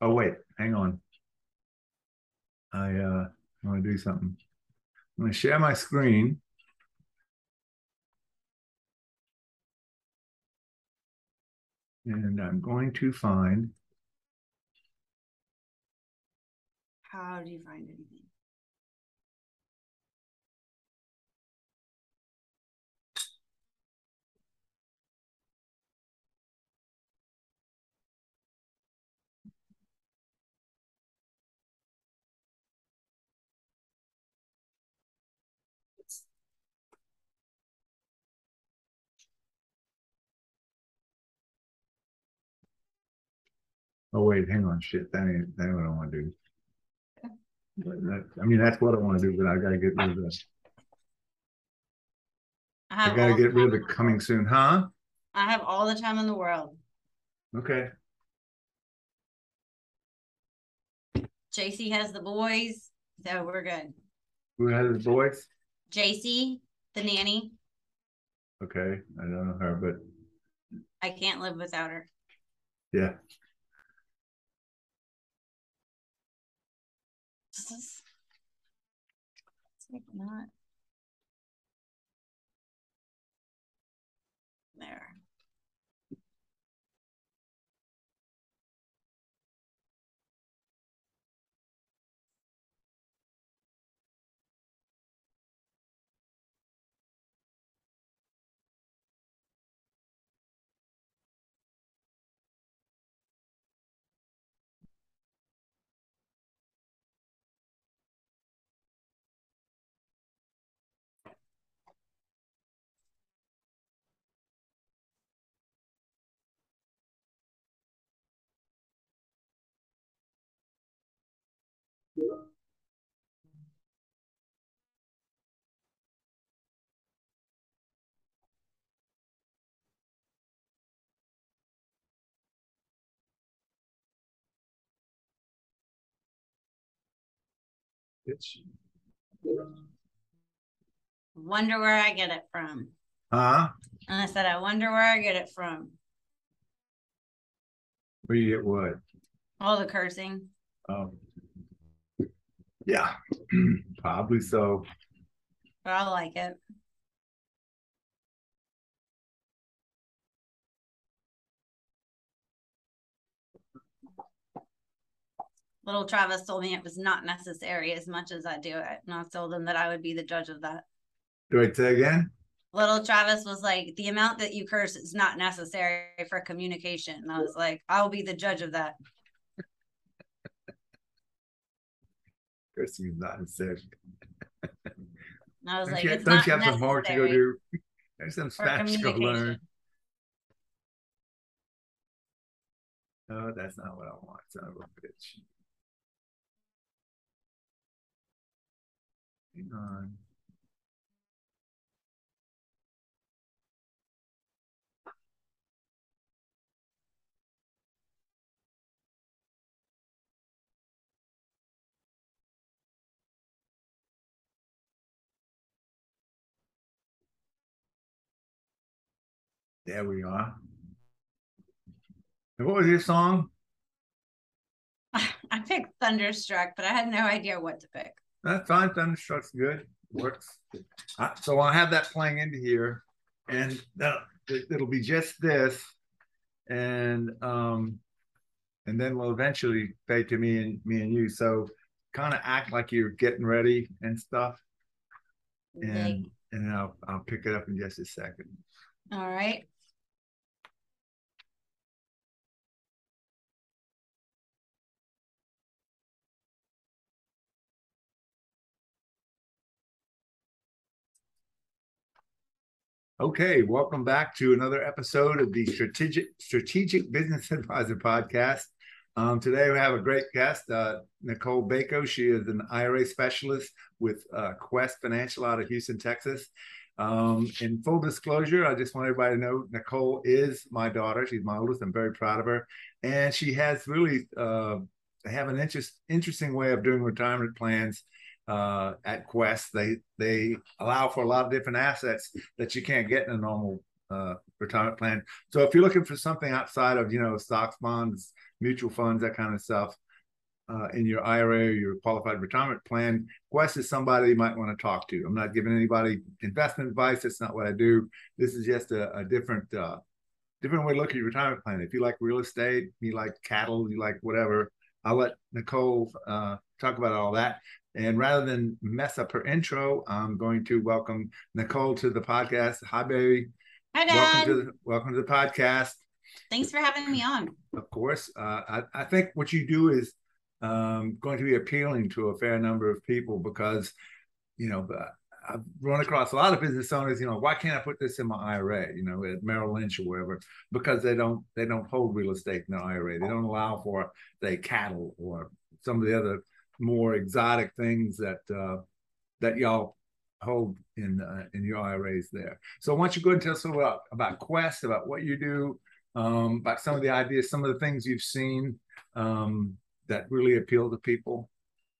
Oh, wait, hang on. I uh, want to do something. I'm going to share my screen. And I'm going to find. How do you find anything? Oh, wait, hang on. Shit, that ain't, that ain't what I want to do. That, I mean, that's what I want to do, but I got to get rid of this. I have got to get rid of the coming soon, huh? I have all the time in the world. Okay. JC has the boys, so we're good. Who has the boys? JC, the nanny, Okay, I don't know her, but I can't live without her. yeah. Is- It's like not. It's Wonder where I get it from. huh? And I said, I wonder where I get it from. Where you get what? All the cursing. Um, yeah, probably so. But I like it. Little Travis told me it was not necessary as much as I do it. And I told him that I would be the judge of that. Do I say again? Little Travis was like, the amount that you curse is not necessary for communication. And I was like, I'll be the judge of that. Cursing is not. And I was Don't like, you, don't you have some homework to go do? There's some Spanish to go learn. No, that's not what I want. Son of a bitch. Hang on. There we are. And What was your song? I picked Thunderstruck, but I had no idea what to pick. That's fine. Thunderstruck's good. Works. Uh, so I'll have that playing into here, and it'll be just this, and um, and then we'll eventually fade to me and me and you. So kind of act like you're getting ready and stuff, and Big. and I'll I'll pick it up in just a second. All right. Okay, welcome back to another episode of the Strategic Strategic Business Advisor Podcast. Um, today we have a great guest, uh, Nicole Bako. She is an IRA specialist with uh, Quest Financial out of Houston, Texas. Um, in full disclosure, I just want everybody to know Nicole is my daughter. She's my oldest. I'm very proud of her, and she has really uh, have an interest interesting way of doing retirement plans uh, at Quest. They they allow for a lot of different assets that you can't get in a normal uh, retirement plan. So if you're looking for something outside of you know stocks, bonds, mutual funds, that kind of stuff, uh, in your IRA or your qualified retirement plan, Quest is somebody you might want to talk to. I'm not giving anybody investment advice. That's not what I do. This is just a, a different uh, different way to look at your retirement plan. If you like real estate, you like cattle, you like whatever, I'll let Nicole uh, talk about all that. And rather than mess up her intro, I'm going to welcome Nicole to the podcast. Hi, baby. Hi, Dad. Welcome to the, welcome to the podcast. Thanks for having me on. Of course. Uh, I, I think what you do is um, going to be appealing to a fair number of people because, you know, I've run across a lot of business owners. You know, why can't I put this in my IRA? You know, at Merrill Lynch or wherever, because they don't they don't hold real estate in their IRA. They don't allow for say cattle or some of the other more exotic things that uh, that y'all hold in uh, in your IRAs there. So why don't you go and tell us a little about about Quest, about what you do, um, about some of the ideas, some of the things you've seen um, that really appeal to people?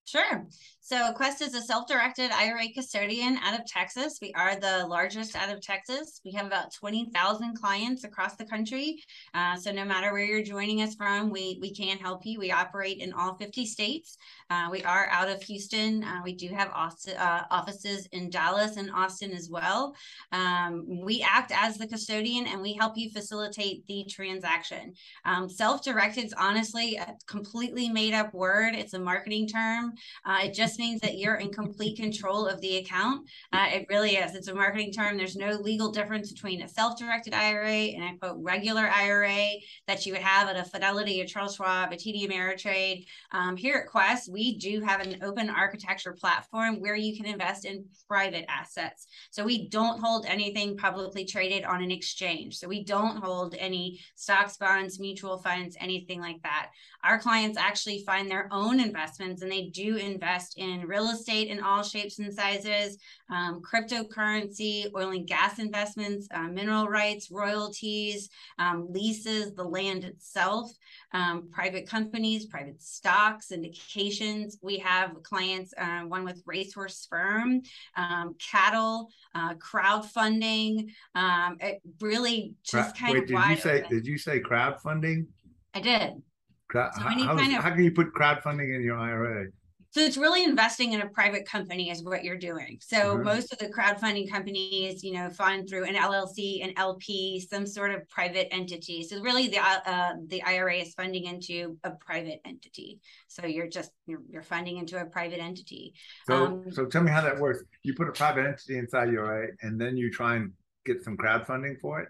Sure. So Quest is a self-directed IRA custodian out of Texas. We are the largest out of Texas. We have about 20,000 clients across the country. Uh, so no matter where you're joining us from, we, we can help you. We operate in all 50 states. Uh, we are out of Houston. Uh, we do have Austin, uh, offices in Dallas and Austin as well. Um, we act as the custodian and we help you facilitate the transaction. Um, self-directed is honestly a completely made up word. It's a marketing term. Uh, it just means that you're in complete control of the account. Uh, it really is. It's a marketing term. There's no legal difference between a self-directed IRA and a quote regular IRA that you would have at a Fidelity, a Charles Schwab, a TD Ameritrade. Um, here at Quest, we do have an open architecture platform where you can invest in private assets. So we don't hold anything publicly traded on an exchange. So we don't hold any stocks, bonds, mutual funds, anything like that. Our clients actually find their own investments and they do invest in real estate in all shapes and sizes, um, cryptocurrency, oil and gas investments, uh, mineral rights, royalties, um, leases, the land itself, um, private companies, private stocks, syndications. We have clients, uh, one with Racehorse Firm, um, cattle, uh, crowdfunding. Um, it really just kind Wait, of. Did you say? Did you say crowdfunding? I did. Crowd, so how, of, how can you put crowdfunding in your IRA? So it's really investing in a private company is what you're doing. So mm-hmm. most of the crowdfunding companies, you know, fund through an LLC, an LP, some sort of private entity. So really, the uh, the IRA is funding into a private entity. So you're just you're, you're funding into a private entity. So um, so tell me how that works. You put a private entity inside your IRA, and then you try and get some crowdfunding for it.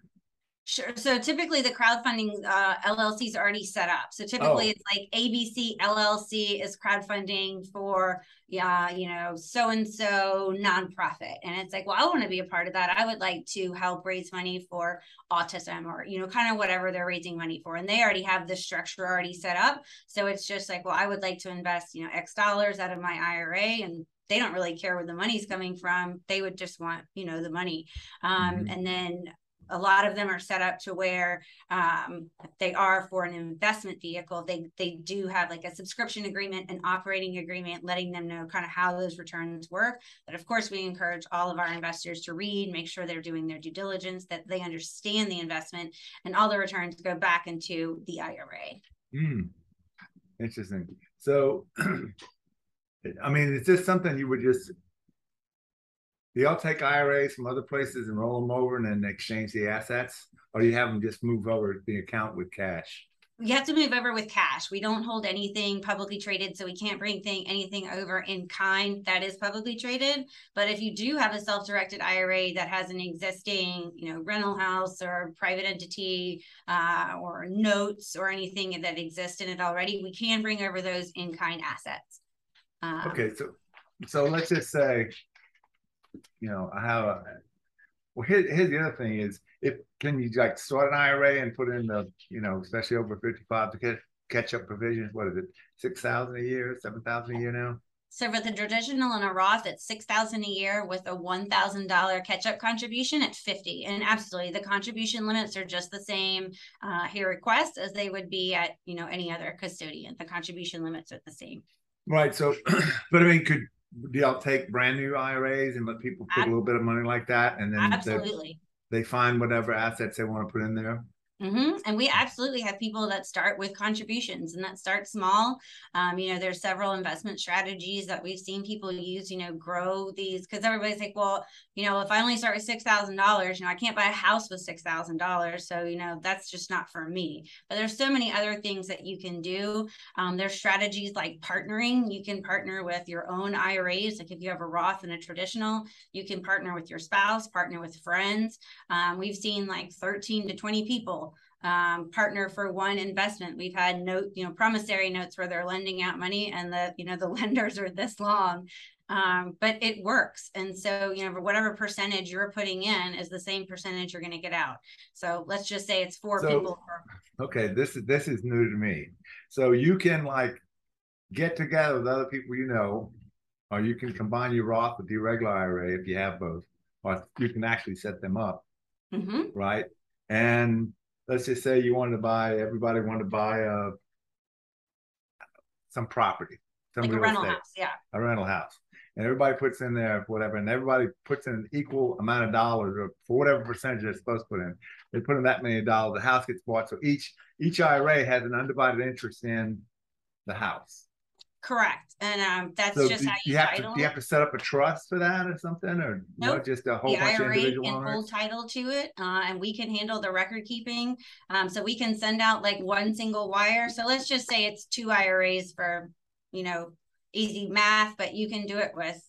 Sure. So typically the crowdfunding uh, LLC is already set up. So typically oh. it's like ABC LLC is crowdfunding for, yeah, you know, so and so nonprofit, and it's like, well, I want to be a part of that. I would like to help raise money for autism or you know, kind of whatever they're raising money for, and they already have the structure already set up. So it's just like, well, I would like to invest, you know, X dollars out of my IRA, and they don't really care where the money's coming from. They would just want, you know, the money. Um, mm-hmm. And then a lot of them are set up to where um, they are for an investment vehicle. They they do have like a subscription agreement, an operating agreement, letting them know kind of how those returns work. But of course, we encourage all of our investors to read, make sure they're doing their due diligence, that they understand the investment, and all the returns go back into the IRA. Mm. Interesting. So, I mean, is this something you would just do y'all take IRAs from other places and roll them over and then exchange the assets, or do you have them just move over the account with cash? You have to move over with cash. We don't hold anything publicly traded, so we can't bring thing, anything over in kind that is publicly traded. But if you do have a self-directed IRA that has an existing, you know, rental house or private entity uh, or notes or anything that exists in it already, we can bring over those in kind assets. Um, okay, so so let's just say you know, I have a, well, here, here's the other thing is if can you like start an IRA and put in the, you know, especially over 55 to get catch up provisions, what is it, 6,000 a year, 7,000 a year now? So for the traditional and a Roth, it's six thousand a year with a one thousand dollar catch-up contribution at fifty. And absolutely, the contribution limits are just the same uh, here at Quest as they would be at you know any other custodian. The contribution limits are the same. Right. So, but I mean, could do y'all take brand new IRAs and let people put a little bit of money like that, and then absolutely. they find whatever assets they want to put in there. Mm-hmm. And we absolutely have people that start with contributions and that start small. Um, you know, there's several investment strategies that we've seen people use, you know, grow these because everybody's like, well, you know, if I only start with $6,000, you know, I can't buy a house with $6,000. So, you know, that's just not for me. But there's so many other things that you can do. Um, there's strategies like partnering. You can partner with your own IRAs. Like if you have a Roth and a traditional, you can partner with your spouse, partner with friends. Um, we've seen like 13 to 20 people um, partner for one investment. We've had note, you know, promissory notes where they're lending out money and the, you know, the lenders are this long. Um, but it works. And so, you know, whatever percentage you're putting in is the same percentage you're going to get out. So let's just say it's four so, people. okay. This is, this is new to me. So you can like get together with other people you know, or you can combine your Roth with your regular IRA if you have both, or you can actually set them up. Mm-hmm. Right. And let's just say you wanted to buy, everybody wanted to buy a, uh, some property, some like a rental estate, house, yeah, a rental house, and everybody puts in there whatever, and everybody puts in an equal amount of dollars or for whatever percentage they're supposed to put in. They put in that many dollars, the house gets bought. So each each IRA has an undivided interest in the house. Correct. And um, that's so just do, how you, you have title. to. Do you have to set up a trust for that or something, or nope. just a whole the bunch IRA of individual can owners? hold title to it, uh, and we can handle the record keeping. Um, so we can send out like one single wire. So let's just say it's two IRAs for, you know, easy math, but you can do it with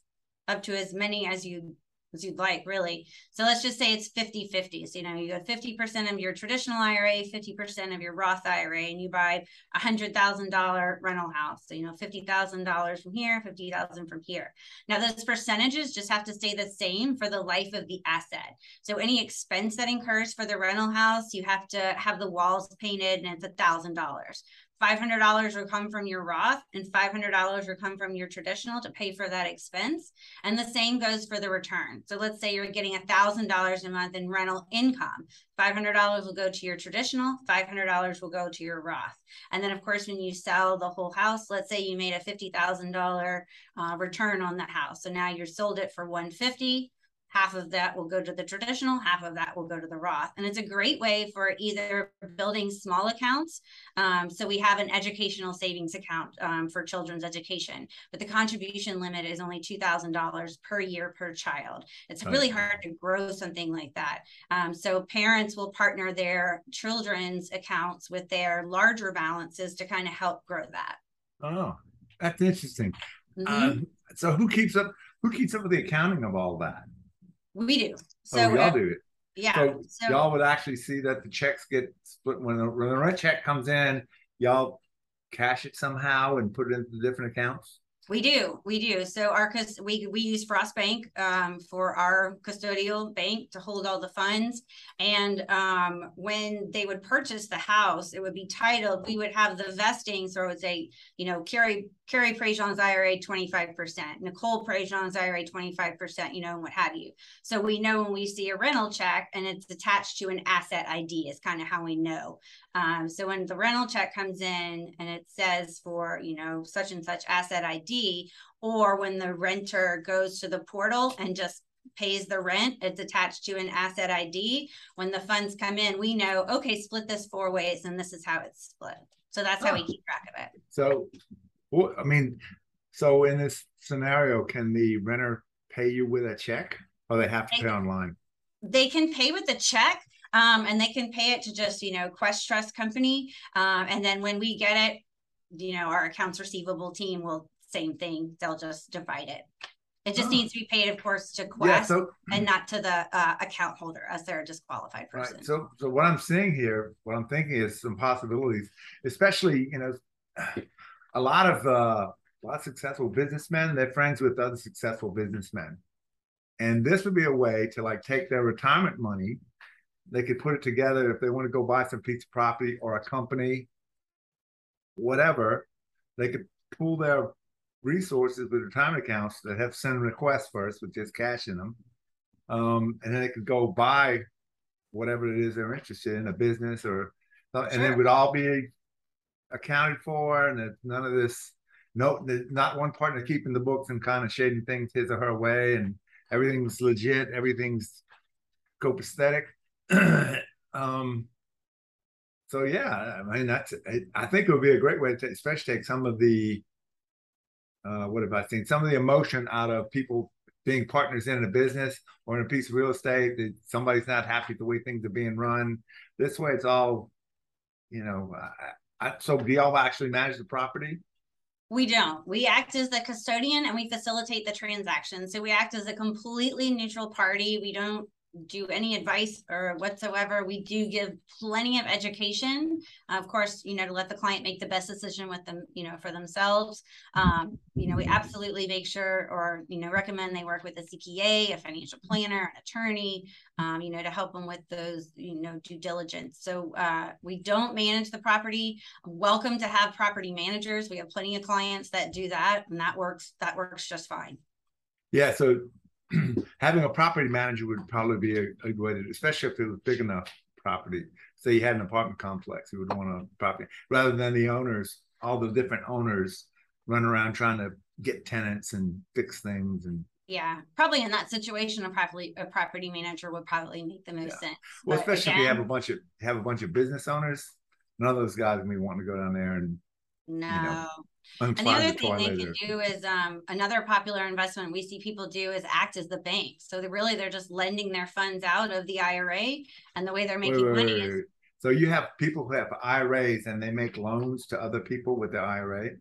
up to as many as you as you'd like, really. So let's just say it's 50 50. So, you know, you got 50% of your traditional IRA, 50% of your Roth IRA, and you buy a $100,000 rental house. So, you know, $50,000 from here, 50000 from here. Now, those percentages just have to stay the same for the life of the asset. So, any expense that incurs for the rental house, you have to have the walls painted and it's $1,000. $500 will come from your Roth and $500 will come from your traditional to pay for that expense. And the same goes for the return. So let's say you're getting $1,000 a month in rental income. $500 will go to your traditional, $500 will go to your Roth. And then, of course, when you sell the whole house, let's say you made a $50,000 uh, return on that house. So now you sold it for 150 half of that will go to the traditional half of that will go to the roth. And it's a great way for either building small accounts um, so we have an educational savings account um, for children's education but the contribution limit is only $2000 per year per child. It's really hard to grow something like that. Um, so parents will partner their children's accounts with their larger balances to kind of help grow that. Oh that's interesting. Mm-hmm. Um, so who keeps up who keeps up with the accounting of all that we do. So oh, y'all uh, do it. Yeah. So, so, y'all would actually see that the checks get split when the, when the rent check comes in. Y'all cash it somehow and put it into different accounts. We do, we do. So our we we use Frost Bank um, for our custodial bank to hold all the funds. And um, when they would purchase the house, it would be titled. We would have the vesting, so it would say, you know, Carrie Carrie Prejean's IRA twenty five percent, Nicole Prejean's IRA twenty five percent, you know, and what have you. So we know when we see a rental check and it's attached to an asset ID is kind of how we know. Um, so when the rental check comes in and it says for, you know, such and such asset ID, or when the renter goes to the portal and just pays the rent, it's attached to an asset ID. When the funds come in, we know, okay, split this four ways and this is how it's split. So that's how oh. we keep track of it. So, well, I mean, so in this scenario, can the renter pay you with a check or they have to they pay online? They can pay with a check um, and they can pay it to just you know Quest Trust Company, um, and then when we get it, you know our accounts receivable team will same thing. They'll just divide it. It just oh. needs to be paid, of course, to Quest yeah, so, and not to the uh, account holder as they're a disqualified person. Right. So, so what I'm seeing here, what I'm thinking is some possibilities, especially you know, a lot of uh, a lot of successful businessmen. They're friends with other successful businessmen, and this would be a way to like take their retirement money they could put it together if they want to go buy some piece of property or a company, whatever. They could pool their resources with retirement accounts that have send requests first with just cash in them. Um, and then they could go buy whatever it is they're interested in, a business or, and sure. it would all be accounted for, and none of this. No, not one partner keeping the books and kind of shading things his or her way, and everything's legit. Everything's copacetic. um, so yeah, I mean that's I think it would be a great way to especially take some of the uh, what have I seen? Some of the emotion out of people being partners in a business or in a piece of real estate that somebody's not happy the way things are being run. This way, it's all, you know. So, do y'all actually manage the property? We don't. We act as the custodian and we facilitate the transaction. So we act as a completely neutral party. We don't do any advice or whatsoever. We do give plenty of education, of course, you know, to let the client make the best decision with them, you know, for themselves. Um, you know, we absolutely make sure or, you know, recommend they work with a CPA, a financial planner, an attorney, um, you know, to help them with those, you know, due diligence. So uh, we don't manage the property. Welcome to have property managers. We have plenty of clients that do that and that works, that works just fine. Yeah. So having a property manager would probably be a, a good way to, especially if it was big enough property. Say you had an apartment complex, you would want a property rather than the owners, all the different owners run around trying to get tenants and fix things and yeah, probably in that situation, a property a property manager would probably make the most yeah. sense. Well, but especially again, if you have a bunch of have a bunch of business owners, none of those guys may want to go down there and no. You know, and the other thing they can do is um, another popular investment we see people do is act as the bank. So they're really they're just lending their funds out of the IRA, and the way they're making wait, wait, money wait, is. So you have people who have IRAs and they make loans to other people with their IRA.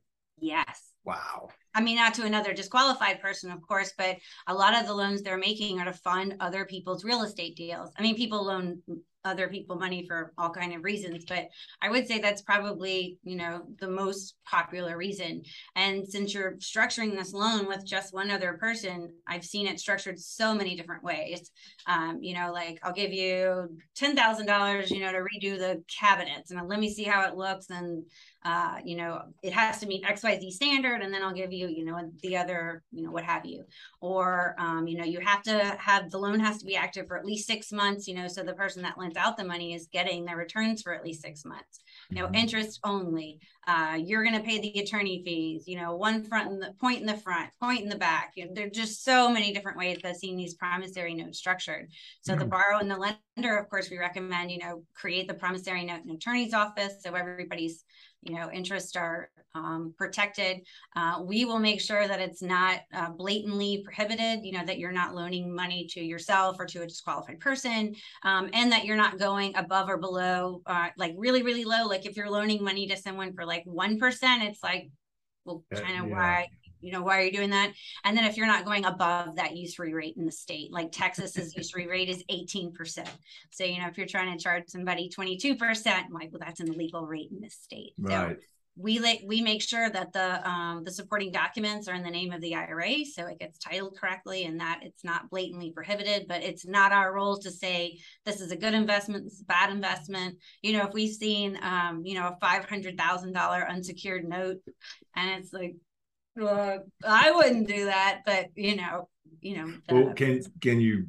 Yes. Wow. I mean, not to another disqualified person, of course, but a lot of the loans they're making are to fund other people's real estate deals. I mean, people loan other people money for all kind of reasons but i would say that's probably you know the most popular reason. And since you're structuring this loan with just one other person i've seen it structured so many different ways. Um, you know like i'll give you $10000 you know to redo the cabinets and let me see how it looks and uh, you know, it has to meet XYZ standard, and then I'll give you, you know, the other, you know, what have you. Or, um, you know, you have to have the loan has to be active for at least six months, you know, so the person that lends out the money is getting their returns for at least six months. You know, mm-hmm. interest only. Uh, you're going to pay the attorney fees, you know, one front and the point in the front, point in the back. You know, there's just so many different ways that seeing these promissory notes structured. So mm-hmm. the borrower and the lender, of course, we recommend, you know, create the promissory note in attorney's office so everybody's you know interests are um, protected uh, we will make sure that it's not uh, blatantly prohibited you know that you're not loaning money to yourself or to a disqualified person um, and that you're not going above or below uh, like really really low like if you're loaning money to someone for like 1% it's like well kind of yeah. why you know why are you doing that and then if you're not going above that usury rate in the state like texas's usury rate is 18% so you know if you're trying to charge somebody 22% I'm like well that's an illegal rate in this state right. so we like we make sure that the um, the supporting documents are in the name of the IRA, so it gets titled correctly, and that it's not blatantly prohibited. But it's not our role to say this is a good investment, this is a bad investment. You know, if we've seen um, you know a five hundred thousand dollar unsecured note, and it's like well, I wouldn't do that, but you know, you know. Well, can can you,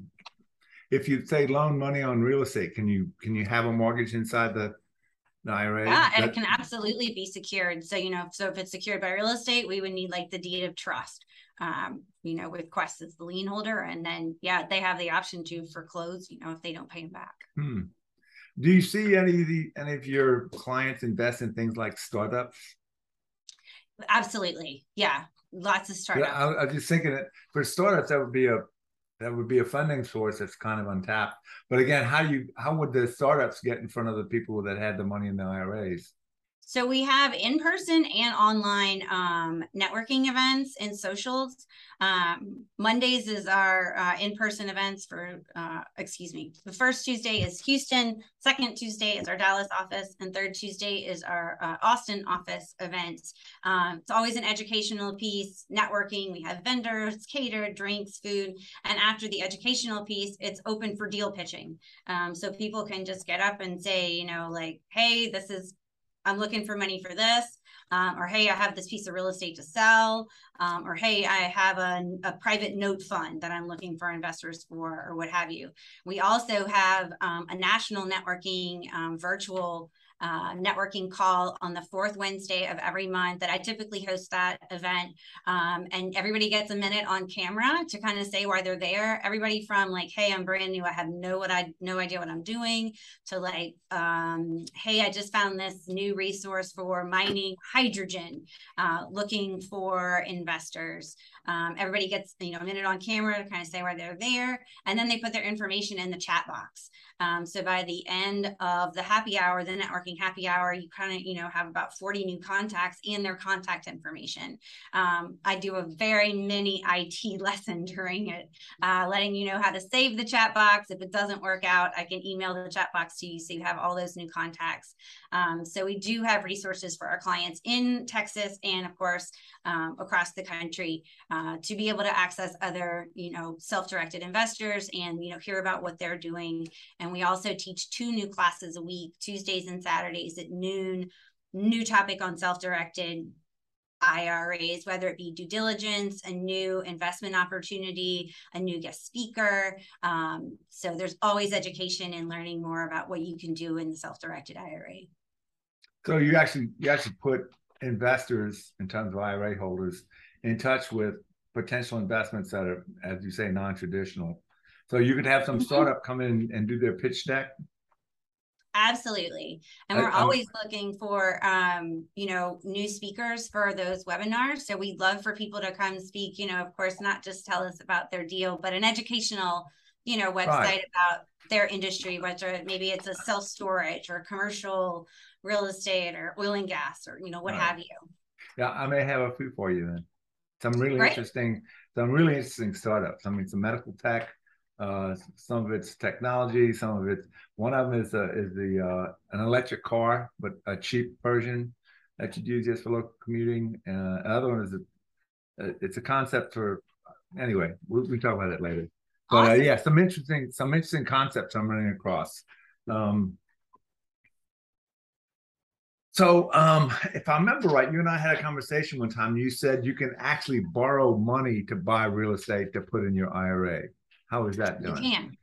if you say loan money on real estate, can you can you have a mortgage inside the, the IRA? Yeah, and it can absolutely be secured. So you know, so if it's secured by real estate, we would need like the deed of trust. Um, you know, with Quest as the lien holder, and then yeah, they have the option to foreclose. You know, if they don't pay them back. Hmm. Do you see any of the any of your clients invest in things like startups? Absolutely. Yeah. Lots of startups. Yeah, I, I was just thinking that for startups, that would be a that would be a funding source that's kind of untapped. But again, how do you how would the startups get in front of the people that had the money in the IRAs? So we have in-person and online um, networking events and socials. Um, Mondays is our uh, in-person events for, uh, excuse me, the first Tuesday is Houston, second Tuesday is our Dallas office, and third Tuesday is our uh, Austin office events. Um, it's always an educational piece, networking. We have vendors, catered, drinks, food, and after the educational piece, it's open for deal pitching. Um, so people can just get up and say, you know, like, hey, this is I'm looking for money for this. Um, or hey, I have this piece of real estate to sell, um, or hey, I have a, a, private note fund that I'm looking for investors for, or what have you. We also have um, a national networking um, virtual uh, networking call on the fourth Wednesday of every month that I typically host that event. Um, and everybody gets a minute on camera to kind of say why they're there. Everybody from like, hey, I'm brand new, I have no what I no idea what I'm doing, to like, um, hey, I just found this new resource for mining hydrogen, uh, looking for investors. Um, everybody gets you know a minute on camera to kind of say why they're there, and then they put their information in the chat box. Um, so by the end of the happy hour, the networking happy hour, you kind of, you know, have about 40 new contacts and their contact information. Um, I do a very mini IT lesson during it, uh, letting you know how to save the chat box. If it doesn't work out, I can email the chat box to you so you have all those new contacts. Um, so we do have resources for our clients in Texas and of course um, across the country uh, to be able to access other, you know, self-directed investors and, you know, hear about what they're doing. And we also teach two new classes a week, Tuesdays and Saturdays at noon, new topic on self-directed IRAs, whether it be due diligence, a new investment opportunity, a new guest speaker. Um, so there's always education and learning more about what you can do in the self-directed IRA. So you actually you actually put investors in terms of IRA holders in touch with potential investments that are, as you say, non-traditional. So you could have some mm-hmm. startup come in and do their pitch deck. Absolutely. And we're I, always looking for um, you know, new speakers for those webinars. So we'd love for people to come speak, you know, of course, not just tell us about their deal, but an educational, you know, website right. about their industry, whether maybe it's a self-storage or commercial real estate or oil and gas or you know what right. have you. Yeah i may have a few for you then. Some really interesting some really interesting startups. I mean some medical tech uh, some of it's technology some of it one of them is a, is the uh, an electric car but a cheap version that you use just for local commuting. Uh, another one is a, it's a concept for anyway we we talk about it later. But uh, awesome. yeah some interesting some interesting concepts i'm running across. Um, so, um, if I remember right, you and I had a conversation one time. You said you can actually borrow money to buy real estate to put in your IRA. How is that done? You can.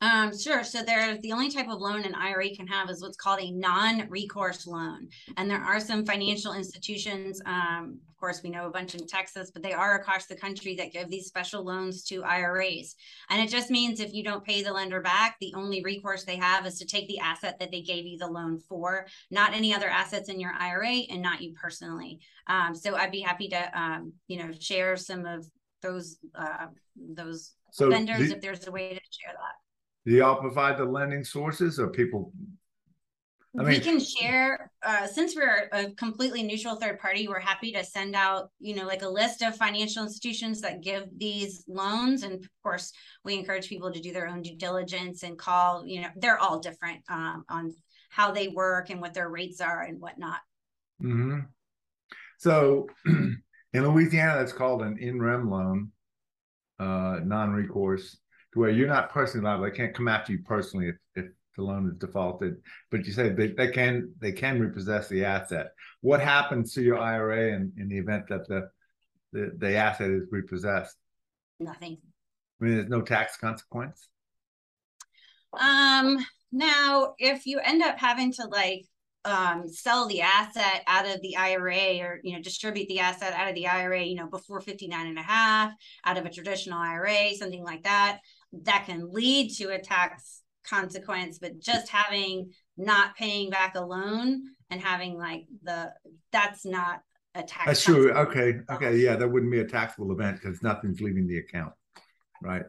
Um, sure. So the only type of loan an IRA can have is what's called a non-recourse loan, and there are some financial institutions. Um, of course, we know a bunch in Texas, but they are across the country that give these special loans to IRAs. And it just means if you don't pay the lender back, the only recourse they have is to take the asset that they gave you the loan for, not any other assets in your IRA, and not you personally. Um, so I'd be happy to, um, you know, share some of those uh, those so vendors the, if there's a way to share that. Do y'all provide the lending sources or people? I mean, we can share uh, since we're a completely neutral third party. We're happy to send out, you know, like a list of financial institutions that give these loans, and of course, we encourage people to do their own due diligence and call. You know, they're all different um, on how they work and what their rates are and whatnot. Mm-hmm. So, in Louisiana, that's called an in rem loan, uh, non-recourse where you're not personally liable. They can't come after you personally if, if the loan is defaulted. But you say they, they can they can repossess the asset. What happens to your IRA in, in the event that the, the the asset is repossessed? Nothing. I mean, there's no tax consequence. Um. Now, if you end up having to like um, sell the asset out of the IRA or, you know, distribute the asset out of the IRA, you know, before 59 and a half out of a traditional IRA, something like that, that can lead to a tax consequence. But just having not paying back a loan and having like the, that's not a tax. That's true. Okay. Okay. Yeah. That wouldn't be a taxable event because nothing's leaving the account. Right.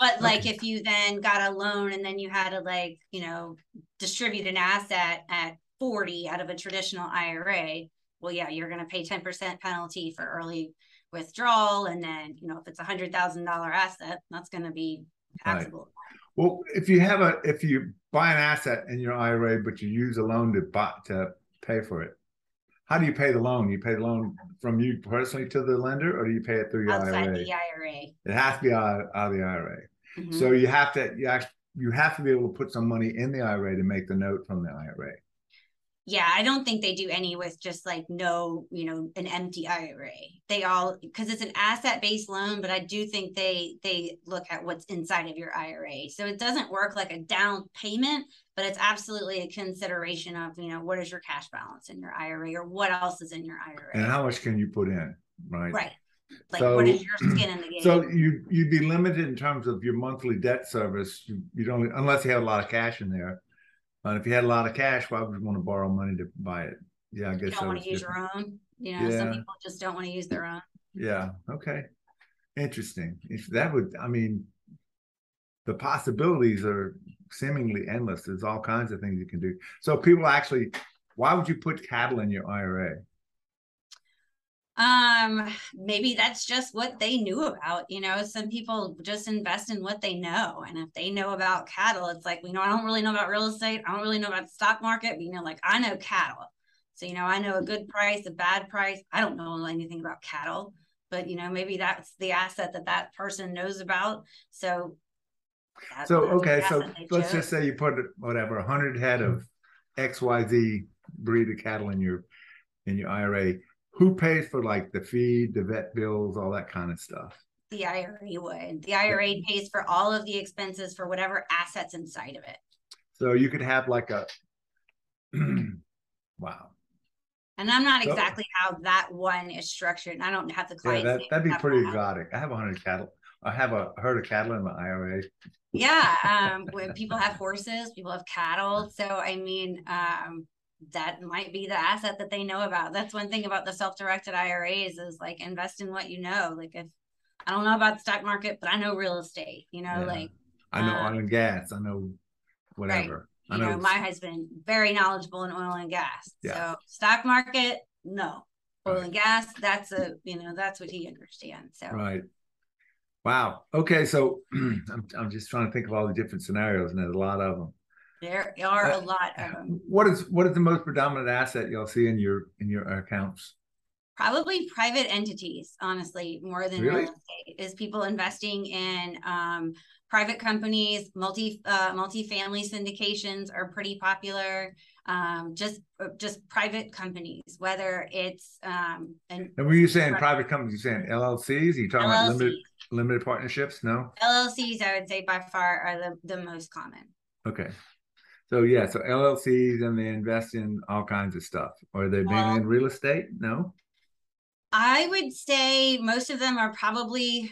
But like okay. if you then got a loan and then you had to like, you know, distribute an asset at 40 out of a traditional IRA, well, yeah, you're going to pay 10% penalty for early withdrawal. And then, you know, if it's a hundred thousand dollar asset, that's going to be taxable. Right. Well, if you have a, if you buy an asset in your IRA, but you use a loan to buy, to pay for it, how do you pay the loan? You pay the loan from you personally to the lender, or do you pay it through your Outside IRA? the IRA. It has to be out, out of the IRA. Mm-hmm. So you have to you actually you have to be able to put some money in the IRA to make the note from the IRA. Yeah, I don't think they do any with just like no, you know, an empty IRA. They all because it's an asset based loan, but I do think they they look at what's inside of your IRA. So it doesn't work like a down payment, but it's absolutely a consideration of you know what is your cash balance in your IRA or what else is in your IRA and how much can you put in, right? Right. Like So- what is your skin in the game? So you you'd be limited in terms of your monthly debt service. You, you don't unless you have a lot of cash in there. But if you had a lot of cash, why would you want to borrow money to buy it? Yeah, I you guess don't want to use different. your own. You know, some people just don't want to use their own. Yeah. Okay. Interesting. If that would, I mean, the possibilities are seemingly endless. There's all kinds of things you can do. So people actually, why would you put cattle in your IRA? Um, maybe that's just what they knew about. You know, some people just invest in what they know. And if they know about cattle, it's like, you know, I don't really know about real estate. I don't really know about the stock market, but you know, like I know cattle. So, you know, I know a good price, a bad price. I don't know anything about cattle, but you know, maybe that's the asset that that person knows about. So, that- So okay, so let's chose. just say you put whatever hundred head of X Y Z breed of cattle in your in your IRA. Who pays for like the feed, the vet bills, all that kind of stuff? the IRA would. The IRA pays for all of the expenses for whatever assets inside of it. So you could have like a wow. And I'm not So- exactly how that one is structured. I don't have the Yeah, client. that, that'd be pretty exotic. I have a hundred cattle. I have a herd of cattle in my IRA. Yeah. Um, when people have horses, people have cattle. So I mean, um, that might be the asset that they know about. That's one thing about the self-directed IRAs is like invest in what you know. Like if I don't know about the stock market, but I know real estate, you know, Yeah. like I know Uh, oil and gas. I know whatever. I you know, know my husband very knowledgeable in oil and gas. Yeah. So stock market, no. Oil Right. and gas, that's a you know, that's what he understands. So Right. Wow. Okay. So I'm, I'm just trying to think of all the different scenarios, and there's a lot of them. There are a Uh, lot of them. What is what is the most predominant asset you'll see in your in your accounts? Probably private entities, honestly, more than Really? real estate, is people investing in um, private companies, multi uh, multi-family syndications are pretty popular. Um, just uh, just private companies, whether it's um, an And were you saying private companies, you saying LLCs? Are you talking about limited limited partnerships? No. LLCs, I would say by far are the, the most common. Okay. So yeah, so LLCs and they invest in all kinds of stuff. Are they mainly in real estate? No. I would say most of them are probably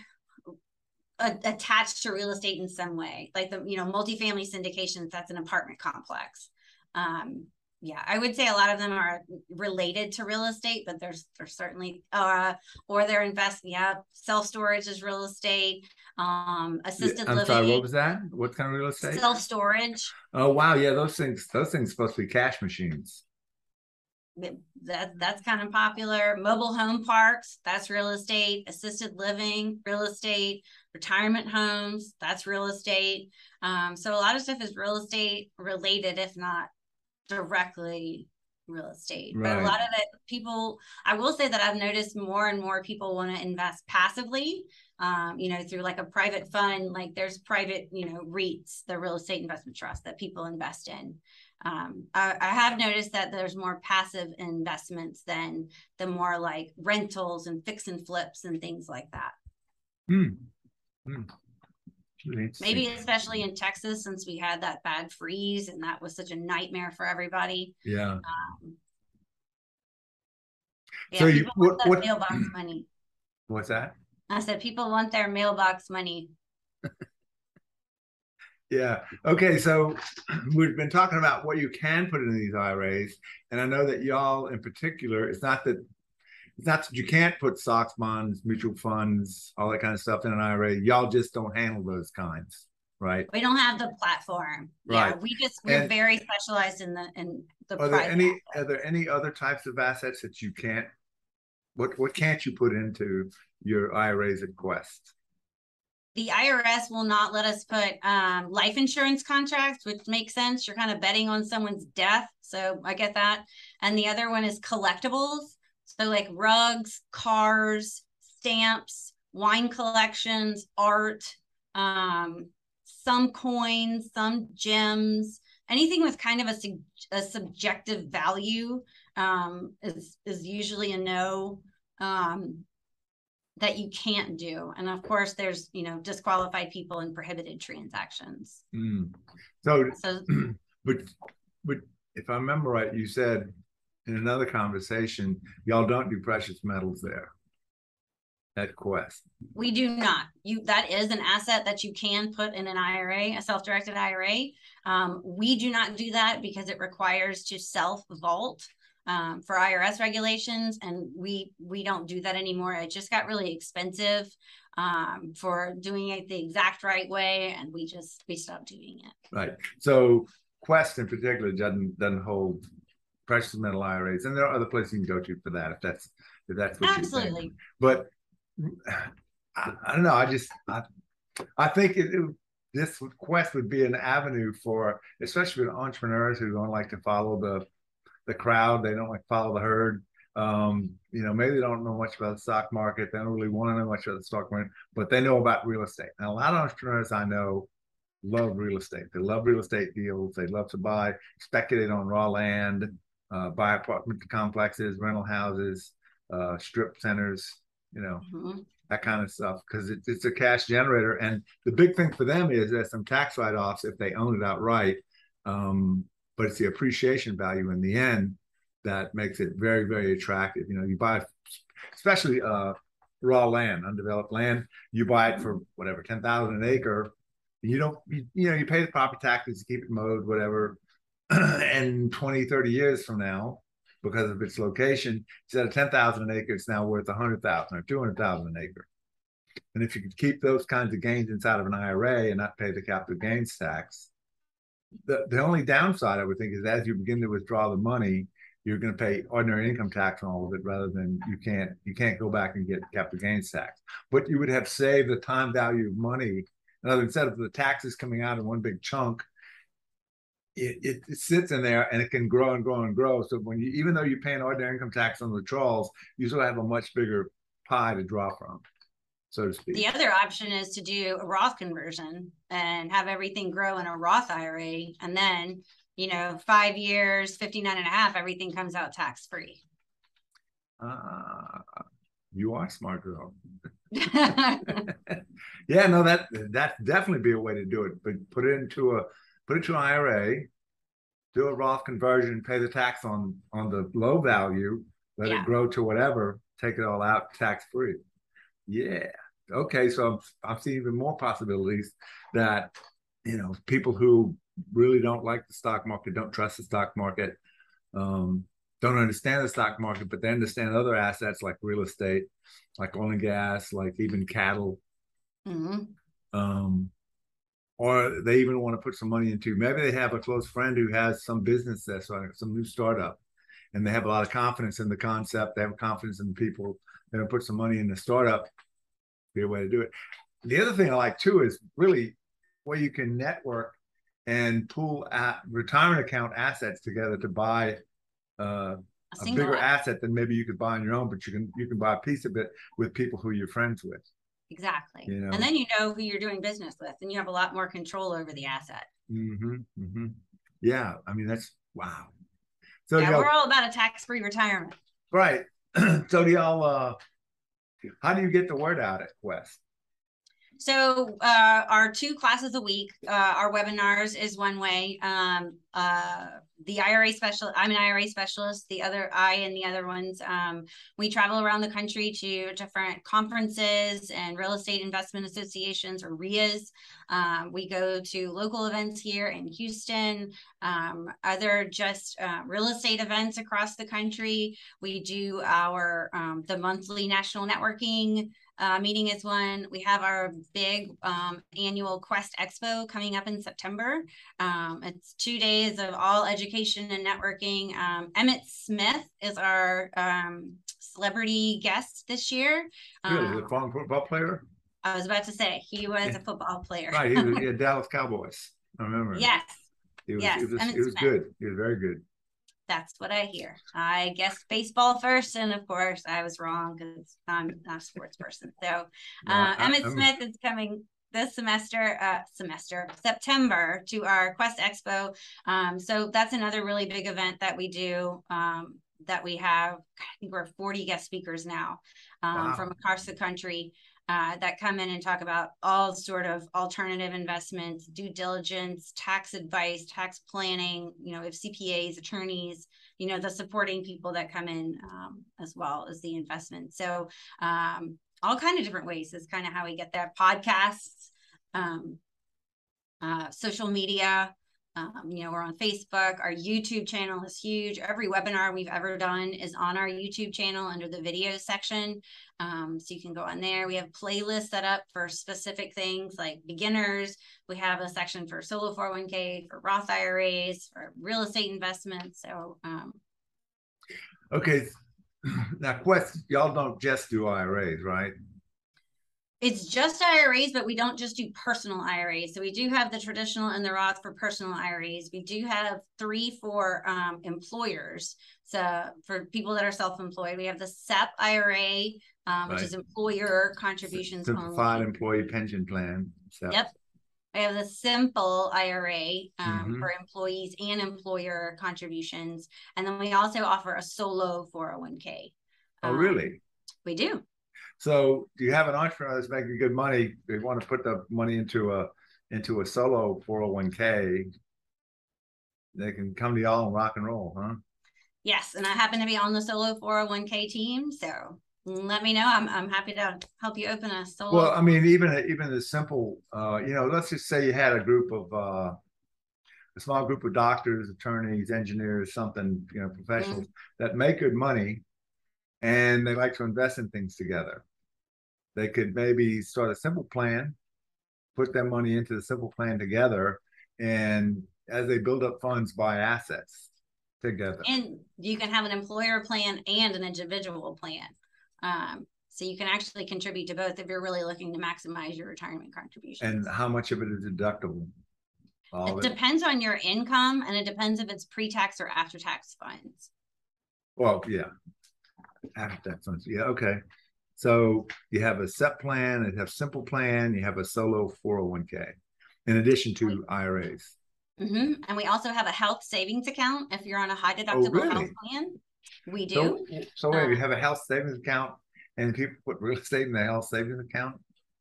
a- attached to real estate in some way, like the you know multifamily syndications. That's an apartment complex. Um, yeah, I would say a lot of them are related to real estate, but there's there's certainly uh or they're investing. Yeah, self storage is real estate. Um, assisted I'm sorry. What living, was that? What kind of real estate? self storage. Oh wow, yeah, those things those things supposed to be cash machines. that that's kind of popular mobile home parks that's real estate assisted living real estate retirement homes that's real estate um, so a lot of stuff is real estate related if not directly real estate but a lot of it people i will say that i've noticed more and more people want to invest passively um, you know through like a private fund like there's private you know reits the real estate investment trust that people invest in um, I, I have noticed that there's more passive investments than the more like rentals and fix and flips and things like that. Hmm. Hmm. Interesting. Maybe especially in Texas since we had that bad freeze and that was such a nightmare for everybody. Yeah. Um, yeah, So you- what- what- mailbox money. What's that? I said people want their mailbox money. Yeah. Okay. So we've been talking about what you can put in these IRAs, and I know that y'all, in particular, it's not that it's not that you can't put stocks, bonds, mutual funds, all that kind of stuff in an IRA. Y'all just don't handle those kinds, right? We don't have the platform. Yeah, Right. we just we're And- very specialized in the in the Are there any are there any other types of assets that you can't? What what can't you put into your IRAs at Quest? the IRS will not let us put um, life insurance contracts, which makes sense. You're kind of betting on someone's death. So I get that. And the other one is collectibles. So, like rugs, cars, stamps, wine collections, art, um, some coins, some gems, anything with kind of a sig- a subjective value um, is is usually a no um, that you can't do. And of course, there's you know disqualified people and prohibited transactions. Mm. So, so but but if I remember right, you said in another conversation, y'all don't do precious metals there at Quest. We do not. You that is an asset that you can put in an IRA, a self-directed IRA. Um, we do not do that because it requires to self-vault um, for IRS regulations, and we we don't do that anymore. It just got really expensive um, for doing it the exact right way, and we just we stopped doing it. Right. So Quest in particular doesn't doesn't hold precious metal IRAs, and there are other places you can go to for that if that's if that's what absolutely. But I, I, don't know. I just I I think it, it, this quest would be an avenue for especially with entrepreneurs who don't like to follow the the crowd. They don't like follow the herd. Um, you know, maybe they don't know much about the stock market. They don't really want to know much about the stock market, but they know about real estate. And a lot of entrepreneurs I know love real estate. They love real estate deals. They love to buy, speculate on raw land, uh, buy apartment complexes, rental houses, uh, strip centers, you know, mm-hmm. that kind of stuff because it, it's a cash generator. And the big thing for them is there's some tax write offs if they own it outright. Um, but it's the appreciation value in the end that makes it very, very attractive. You know, you buy, especially uh, raw land, undeveloped land, you buy it for whatever, 10,000 an acre. You don't, you, you know, you pay the property taxes to keep it mowed, whatever. and 20, 30 years from now, because of its location, instead of 10,000 an acre, it's now worth 100,000 or 200,000 an acre. And if you could keep those kinds of gains inside of an IRA and not pay the capital gains tax, the, the only downside I would think is as you begin to withdraw the money, you're going to pay ordinary income tax on all of it rather than you can't you can't go back and get capital gains tax. But you would have saved the time value of money. In instead of the taxes coming out in one big chunk, it, it, it, sits in there and it can grow and grow and grow. So when you even though you're paying ordinary income tax on the withdrawals, you still have a much bigger pie to draw from so to speak. The other option is to do a Roth conversion and have everything grow in a Roth IRA. And then, you know, five years, 59 and a half, everything comes out tax free. Uh, you are smart girl. yeah, no, that that definitely be a way to do it. But put it into a put it to an IRA, do a Roth conversion, pay the tax on on the low value, let yeah. it grow to whatever, take it all out tax free. Yeah. Okay. So I'm, I'm seeing even more possibilities that, you know, people who really don't like the stock market, don't trust the stock market, um, don't understand the stock market, but they understand other assets like real estate, like oil and gas, like even cattle. Mm-hmm. Um, or they even want to put some money into maybe they have a close friend who has some business that's like some new startup and they have a lot of confidence in the concept they have confidence in the people they're going to put some money in the startup be a way to do it. The other thing I like too is really where you can network and pool at retirement account assets together to buy uh, a, a bigger asset than maybe you could buy on your own, but you can you can buy a piece of it with people who you're friends with. Exactly. You know? And then you know who you're doing business with, and you have a lot more control over the asset. Mm-hmm, mm-hmm. Yeah, I mean that's wow. So yeah, we're all about a tax-free retirement. Right. so do y'all uh how do you get the word out at Quest? So uh, our two classes a week, uh, our webinars is one way. Um, uh, the IRA special, I'm an IRA specialist. The other, I and the other ones, um, we travel around the country to different conferences and real estate investment associations or RIAs. Um, we go to local events here in Houston, um, other just uh, real estate events across the country. We do our um, the monthly national networking uh, meeting is one. We have our big um, annual Quest Expo coming up in September. Um, it's two days of all education and networking. Um, Emmitt Smith is our um, celebrity guest this year. Really, um, a football player? I was about to say he was a football player. right, he was yeah, Dallas Cowboys. I remember. Yes. Was, yes. He was, he was good. He was very good. That's what I hear. I guess baseball first, and of course, I was wrong because I'm not a sports person. So, uh, Emmitt Smith is coming this semester, uh, semester, September to our Quest Expo. Um, so that's another really big event that we do. Um, that we have, I think we're 40 guest speakers now um, wow. from across the country uh, that come in and talk about all sort of alternative investments, due diligence, tax advice, tax planning, you know, if CPAs, attorneys, you know, the supporting people that come in um, as well as the investment. So um, all kind of different ways is kind of how we get there. Podcasts, um, uh, social media, um, you know, we're on Facebook. Our YouTube channel is huge. Every webinar we've ever done is on our YouTube channel under the video section. Um, so you can go on there. We have playlists set up for specific things like beginners. We have a section for solo 401k, for Roth IRAs, for real estate investments. So, um, okay. Now, Quest, y'all don't just do IRAs, right? It's just IRAs, but we don't just do personal IRAs. So we do have the traditional and the Roth for personal IRAs. We do have three for um, employers. So for people that are self-employed, we have the SEP IRA, um, which is employer contributions. Simplified employee pension plan. SEP. Yep. We have the simple IRA um, mm-hmm. for employees and employer contributions. And then we also offer a solo 401k. Oh, really? Um, we do. So do you have an entrepreneur that's making good money? They want to put the money into a into a solo 401k. They can come to y'all and rock and roll, huh? Yes, and I happen to be on the solo 401k team, so let me know. I'm I'm happy to help you open a solo. Well, I mean, even even the simple, uh, you know, let's just say you had a group of uh, a small group of doctors, attorneys, engineers, something, you know, professionals mm-hmm. that make good money, and they like to invest in things together. They could maybe start a simple plan, put that money into the simple plan together, and as they build up funds, buy assets together. And you can have an employer plan and an individual plan. Um, so you can actually contribute to both if you're really looking to maximize your retirement contribution. And how much of it is deductible? All it depends on your income and it depends if it's pre-tax or after-tax funds. Well, yeah. After-tax funds. Yeah, okay. So you have a SEP plan, you have simple plan, you have a solo 401k, in addition to IRAs. Mm-hmm. And we also have a health savings account if you're on a high oh, deductible oh, really? health plan. We do. So, so wait, um, you have a health savings account and people put real estate in the health savings account?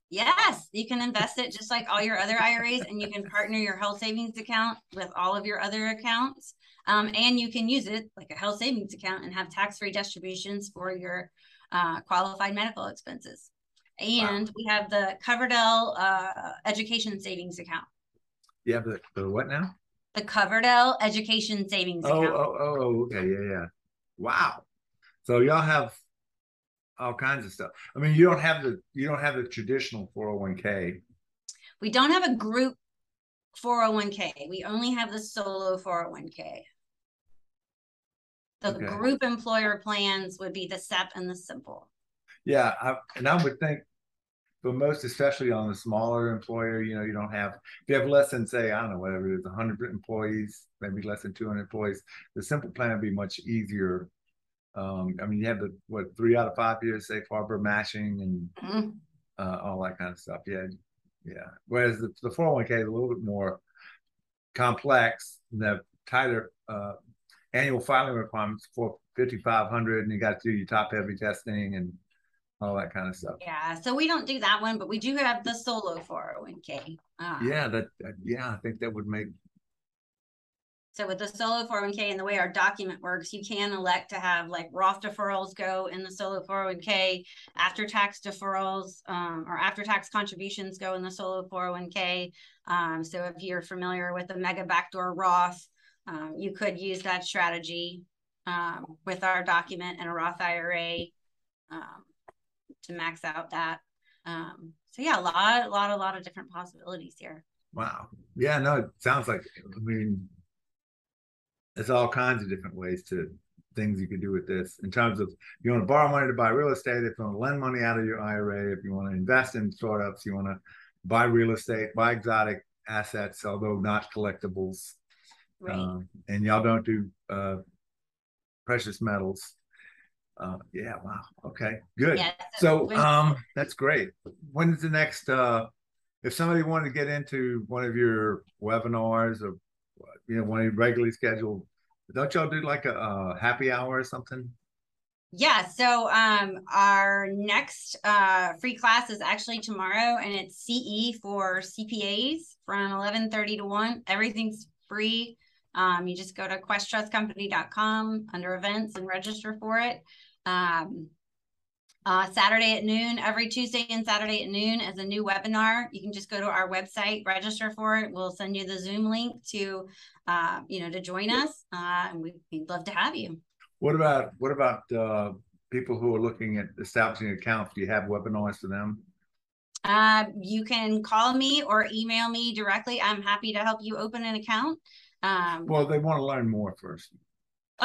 Yes, you can invest it just like all your other IRAs, and you can partner your health savings account with all of your other accounts. Um, and you can use it like a health savings account and have tax free distributions for your uh, qualified medical expenses. And wow. we have the Coverdell uh, Education Savings Account. You have the, the what now? The Coverdell Education Savings oh, Account. Oh, oh, oh, okay. Yeah, yeah. Wow. So y'all have all kinds of stuff. I mean, you don't have the you don't have the traditional 401k. We don't have a group 401k. We only have the solo 401k. The okay. group employer plans would be the SEP and the simple. Yeah, I, and I would think but most, especially on the smaller employer, you know, you don't have if you have less than say I don't know whatever it is, 100 employees, maybe less than 200 employees. The simple plan would be much easier. Um, I mean, you have the what three out of five years safe harbor matching and mm-hmm. uh, all that kind of stuff. Yeah, yeah. Whereas the, the 401k is a little bit more complex, and have tighter uh, annual filing requirements for 5500 and you got to do your top heavy testing and all that kind of stuff. Yeah, so we don't do that one, but we do have the solo 401k. Um, yeah, that yeah, I think that would make so with the solo 401k and the way our document works, you can elect to have like Roth deferrals go in the solo 401k, after tax deferrals um, or after tax contributions go in the solo 401k. Um, so if you're familiar with the mega backdoor Roth, um, you could use that strategy um, with our document and a Roth IRA um, to max out that. Um, so yeah, a lot, a lot, a lot of different possibilities here. Wow. Yeah, no, it sounds like I mean there's all kinds of different ways to things you can do with this in terms of you want to borrow money to buy real estate, if you want to lend money out of your IRA, if you want to invest in startups, you want to buy real estate, buy exotic assets, although not collectibles. Right. Um, and y'all don't do uh, precious metals. Uh, yeah. Wow. Okay. Good. Yeah, so, so um, that's great. When is the next uh, if somebody wanted to get into one of your webinars or you know one of your regularly scheduled, don't y'all do like a, a happy hour or something? Yeah, so um our next uh free class is actually tomorrow and it's CE for CPAs from 11:30 to 1. Everything's free. Um you just go to questtrustcompany.com under events and register for it. Um uh, Saturday at noon, every Tuesday and Saturday at noon is a new webinar. You can just go to our website, register for it. We'll send you the Zoom link to, uh, you know, to join us. Uh, and we, would love to have you. What about what about uh, people who are looking at establishing accounts? Do you have webinars for them? Uh, you can call me or email me directly. I'm happy to help you open an account. Um, well, they want to learn more first.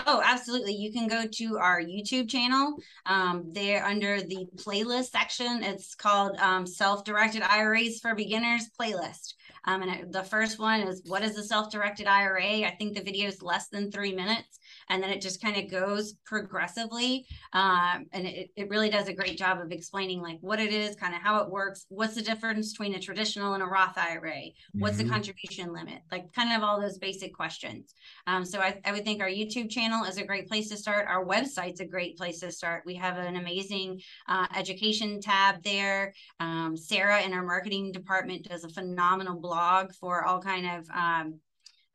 Oh, absolutely. You can go to our YouTube channel. Um, there under the playlist section, it's called um, Self Directed IRAs for Beginners playlist. Um, and the first one is what is a self-directed IRA? I think the video is less than three minutes, and then it just kind of goes progressively. Um, and it, it really does a great job of explaining like what it is, kind of how it works, what's the difference between a traditional and a Roth IRA, what's mm-hmm. the contribution limit, like kind of all those basic questions. Um, so I, I would think our YouTube channel is a great place to start. Our website's a great place to start. We have an amazing uh, education tab there. Um, Sarah in our marketing department does a phenomenal blog for all kind of um,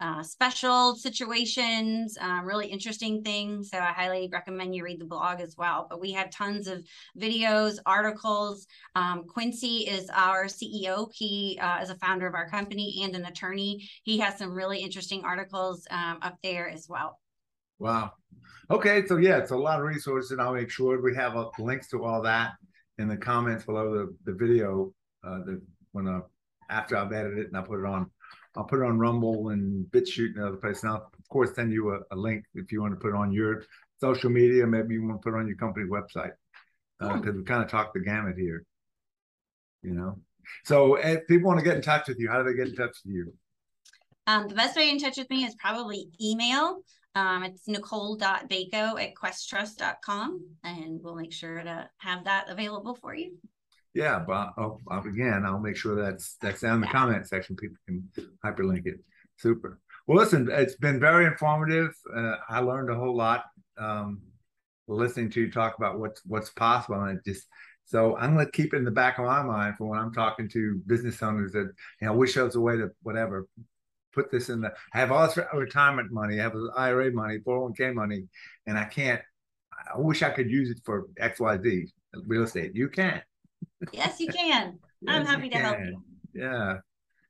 uh, special situations, um, really interesting things. So I highly recommend you read the blog as well. But we have tons of videos, articles. Um, Quincy is our CEO. He uh, is a founder of our company and an attorney. He has some really interesting articles um, up there as well. Wow. Okay, so yeah, it's a lot of resources, and I'll make sure we have uh, links to all that in the comments below the the video. Uh, the when uh, after I've edited it and I put it on, I'll put it on Rumble and BitChute and other places. And I'll, of course, send you a, a, link if you want to put it on your social media. Maybe you want to put it on your company website because uh, we kind of talk the gamut here, you know. So if people want to get in touch with you, how do they get in touch with you? Um, the best way in touch with me is probably email. Um, it's nicole.baco at questtrust.com, and we'll make sure to have that available for you. Yeah, but I'll, I'll, again, I'll make sure that's that's down in the comment section. People can hyperlink it. Super. Well, listen, it's been very informative. Uh, I learned a whole lot um, listening to you talk about what's what's possible, and just so I'm going to keep it in the back of my mind for when I'm talking to business owners that you know wish there was a way to whatever put this in the. I have all this retirement money, I have IRA money, 401k money, and I can't. I wish I could use it for X, Y, Z real estate. You can't Yes, you can. yes, I'm happy to can. help you. Yeah,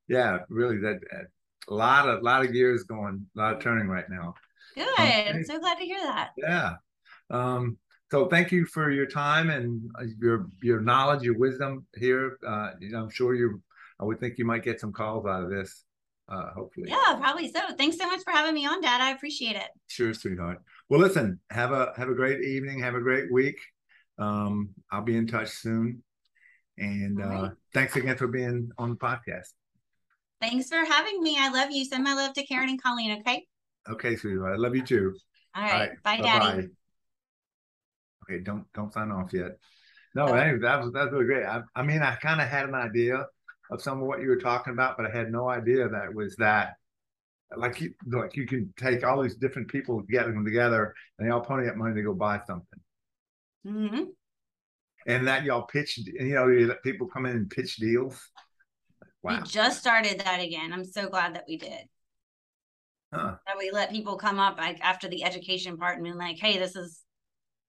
yeah, really. That a lot of lot of gears going, a lot of turning right now. Good. I'm so glad to hear that. Yeah. Um, so thank you for your time and uh, your your knowledge, your wisdom here. Uh, you know, I'm sure you. I would think you might get some calls out of this. Uh, hopefully. Yeah, probably so. Thanks so much for having me on, Dad. I appreciate it. Sure, sweetheart. Well, listen. Have a have a great evening. Have a great week. Um, I'll be in touch soon. And uh, right. thanks again for being on the podcast. Thanks for having me. I love you. Send my love to Karen and Colleen, okay? Okay, sweetheart. I love you too. All right. All right. Bye, Bye-bye. Daddy. Okay, don't don't sign off yet. No, okay. anyway, that was that's really great. I, I mean, I kind of had an idea of some of what you were talking about, but I had no idea that it was that like you like you can take all these different people, get them together, and they all pony up money to go buy something. Mm-hmm and that y'all pitched, you know, you let people come in and pitch deals. Wow. We just started that again. I'm so glad that we did. Huh. That we let people come up like after the education part and be like, hey, this is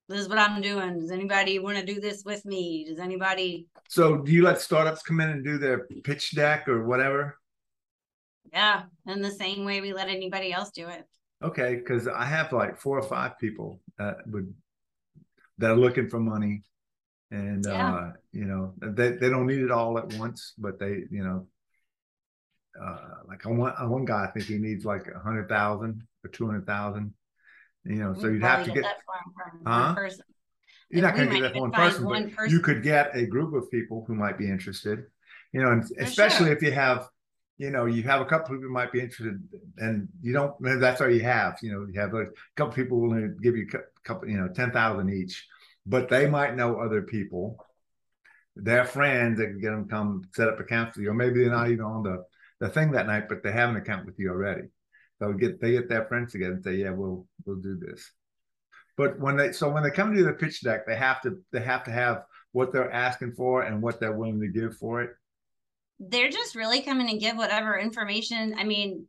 this is what I'm doing. Does anybody want to do this with me? Does anybody So do you let startups come in and do their pitch deck or whatever? Yeah, in the same way we let anybody else do it. Okay, because I have like four or five people that would that are looking for money and yeah. uh, you know they, they don't need it all at once but they you know uh, like on one, on one guy i think he needs like a hundred thousand or two hundred thousand you know so you'd have to get, get huh? person. you're not going to get that one person, one but person. you could get a group of people who might be interested you know and For especially sure. if you have you know you have a couple people who might be interested and you don't that's all you have you know you have a couple people willing to give you a couple you know 10,000 each but they might know other people their friends that can get them come set up accounts with you, or maybe they're not even on the the thing that night, but they have an account with you already. So get they get their friends together and say, yeah, we'll we'll do this. But when they so when they come to the pitch deck, they have to they have to have what they're asking for and what they're willing to give for it. They're just really coming to give whatever information. I mean,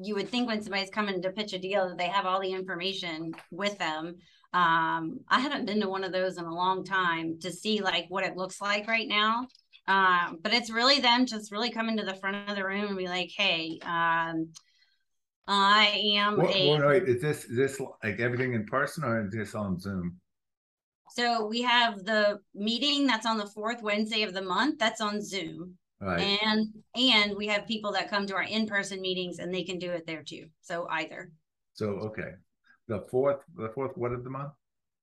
you would think when somebody's coming to pitch a deal that they have all the information with them. Um, I haven't been to one of those in a long time to see like what it looks like right now. Um, but it's really them just really coming to the front of the room and be like, hey, um, I am What, a what, wait, is this is this like everything in person or is this on Zoom? so we have the meeting that's on the fourth Wednesday of the month, that's on Zoom. Right. And and we have people that come to our in-person meetings and they can do it there too. So either So okay. The fourth the fourth what of the month?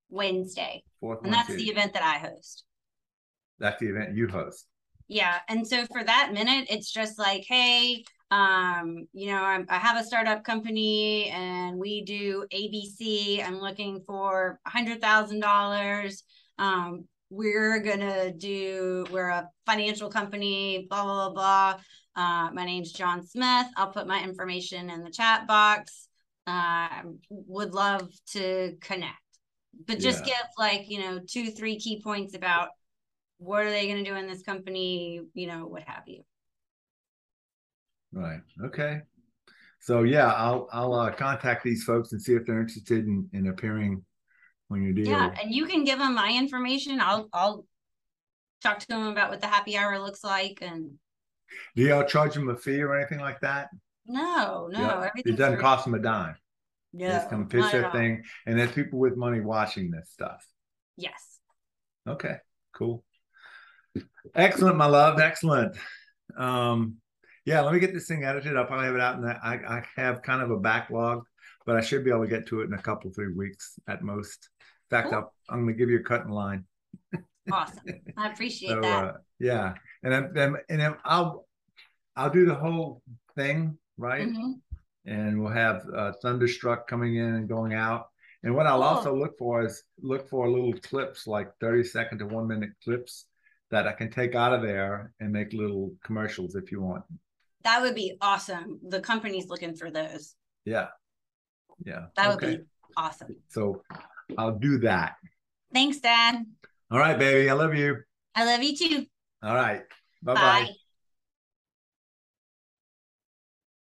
Wednesday. Fourth And that's Wednesday. the event that I host. That's the event you host. Yeah. And so for that minute, it's just like, hey, um, you know, I'm, I have a startup company and we do ABC. I'm looking for a hundred thousand dollars. Um, we're gonna do, we're a financial company, blah, blah, blah, blah. Uh, my name's John Smith. I'll put my information in the chat box. Um, would love to connect. But just Yeah. give like, you know, two, three key points about what are they going to do in this company you know what have you Right. Okay. So yeah, I'll I'll uh, contact these folks and see if they're interested in, in appearing on your deal. yeah and you can give them my information i'll i'll talk to them about what the happy hour looks like and Do y'all charge them a fee or anything like that? No no Yeah. everything It doesn't cost them a dime. no, They just come pitch their thing, and there's people with money watching this stuff. yes Okay, cool. Excellent, my love. Excellent. Um, yeah, let me get this thing edited. I'll probably have it out, and I, I have kind of a backlog, but I should be able to get to it in a couple three weeks at most. In fact, Cool. I'll, I'm going to give you a cut in line. awesome i appreciate So that uh, yeah, and then and then I'll I'll do the whole thing right, Mhm. and we'll have uh, Thunderstruck coming in and going out. And what I'll Cool. also look for is look for little clips, like 30 second to one minute clips that I can take out of there and make little commercials if you want. that would be awesome the company's looking for those Yeah. Yeah. that would okay. be awesome So I'll do that. thanks dad All right, baby. I love you. i love you too All right. Bye-bye. bye